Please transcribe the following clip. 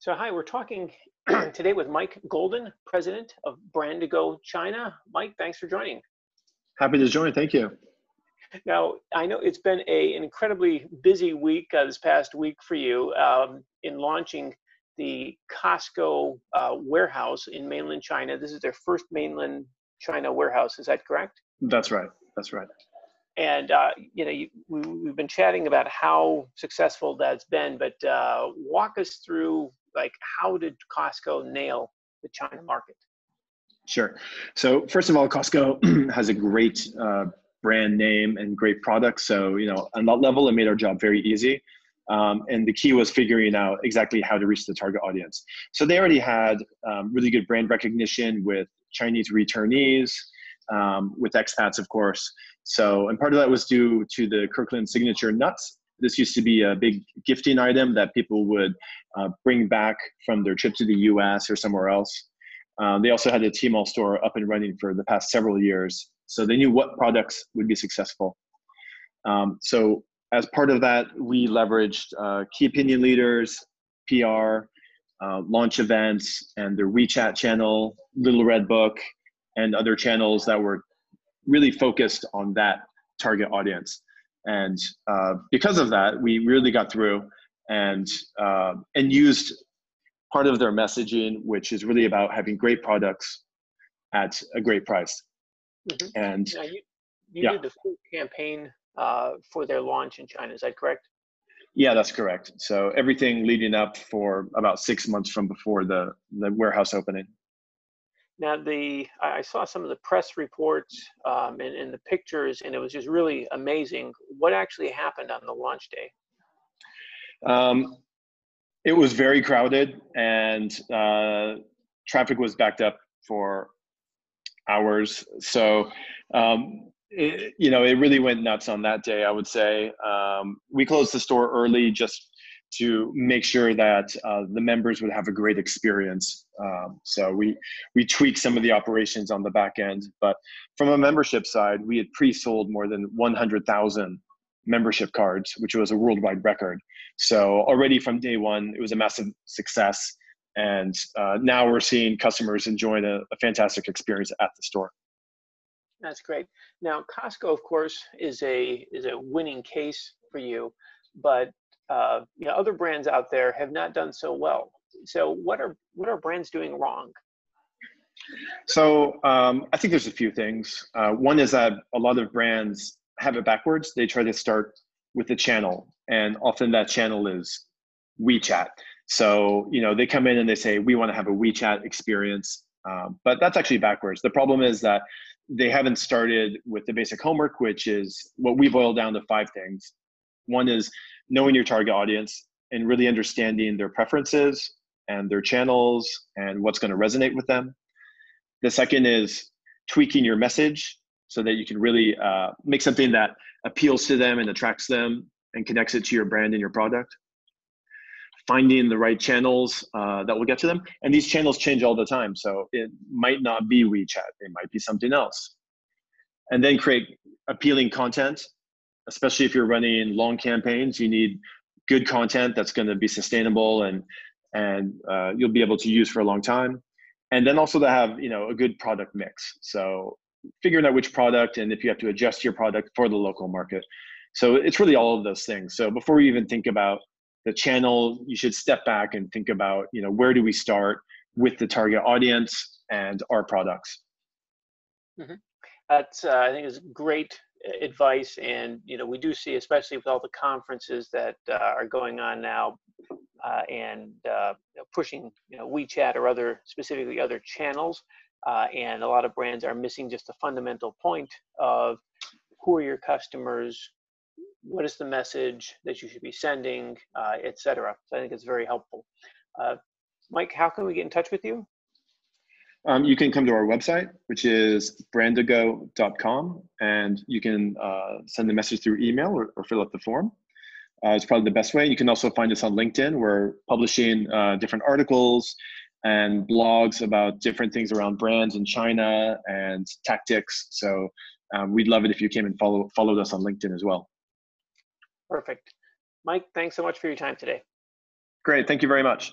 So hi, we're talking today with Mike Golden, president of Brand2Go China. Mike, thanks for joining. Happy to join. Thank you. Now, I know it's been a, an incredibly busy week uh, this past week for you um, in launching the Costco uh, warehouse in mainland China. This is their first mainland China warehouse. Is that correct? That's right. That's right. And uh, you know, you, we, have been chatting about how successful that's been, but uh, walk us through like how did Costco nail the China market? Sure. So first of all, Costco has a great uh, brand name and great products. So you know, on that level, it made our job very easy. Um, and the key was figuring out exactly how to reach the target audience. So they already had um, really good brand recognition with Chinese returnees, um, with expats, of course. So, and part of that was due to the Kirkland signature nuts this used to be a big gifting item that people would uh, bring back from their trip to the US or somewhere else. Um, they also had a Tmall store up and running for the past several years. So they knew what products would be successful. Um, so as part of that, we leveraged uh, key opinion leaders, PR, uh, launch events, and their WeChat channel, Little Red Book, and other channels that were really focused on that target audience. And uh, because of that, we really got through and uh, and used part of their messaging, which is really about having great products at a great price. Mm-hmm. And now you, you yeah. did the full campaign uh, for their launch in China. Is that correct? Yeah, that's correct. So everything leading up for about six months from before the the warehouse opening. Now, the I saw some of the press reports um, and, and, the pictures, and it was just really amazing. What actually happened on the launch day? Um, it was very crowded, and uh, traffic was backed up for hours. So, um, it, you know, it really went nuts on that day. I would say um, we closed the store early just to make sure that uh, the members would have a great experience. Um, so we we tweaked some of the operations on the back end, but from a membership side, we had pre-sold more than 100,000 membership cards, which was a worldwide record. So already from day one, it was a massive success, and uh, now we're seeing customers enjoying a, a fantastic experience at the store. That's great. Now, Costco, of course, is a is a winning case for you, but uh, you know, other brands out there have not done so well. So what are what are brands doing wrong? So um, I think there's a few things. Uh, one is that a lot of brands have it backwards. They try to start with the channel, and often that channel is WeChat. So you know they come in and they say we want to have a WeChat experience, um, but that's actually backwards. The problem is that they haven't started with the basic homework, which is what we boil down to five things. One is knowing your target audience and really understanding their preferences and their channels and what's going to resonate with them. The second is tweaking your message so that you can really uh, make something that appeals to them and attracts them and connects it to your brand and your product. Finding the right channels uh, that will get to them. And these channels change all the time. So it might not be WeChat, it might be something else. And then create appealing content especially if you're running long campaigns, you need good content that's going to be sustainable and and uh, you'll be able to use for a long time. And then also to have you know a good product mix. So figuring out which product and if you have to adjust your product for the local market. So it's really all of those things. So before you even think about the channel, you should step back and think about you know where do we start with the target audience and our products. Mm-hmm. That's uh, I think is great advice and you know we do see especially with all the conferences that uh, are going on now uh, and uh, pushing you know WeChat or other specifically other channels uh, and a lot of brands are missing just the fundamental point of who are your customers what is the message that you should be sending uh, etc so I think it's very helpful. Uh, Mike how can we get in touch with you um, you can come to our website, which is brand2go.com, and you can uh, send a message through email or, or fill out the form. Uh, it's probably the best way. You can also find us on LinkedIn. We're publishing uh, different articles and blogs about different things around brands in China and tactics. So um, we'd love it if you came and follow followed us on LinkedIn as well. Perfect. Mike, thanks so much for your time today. Great. Thank you very much.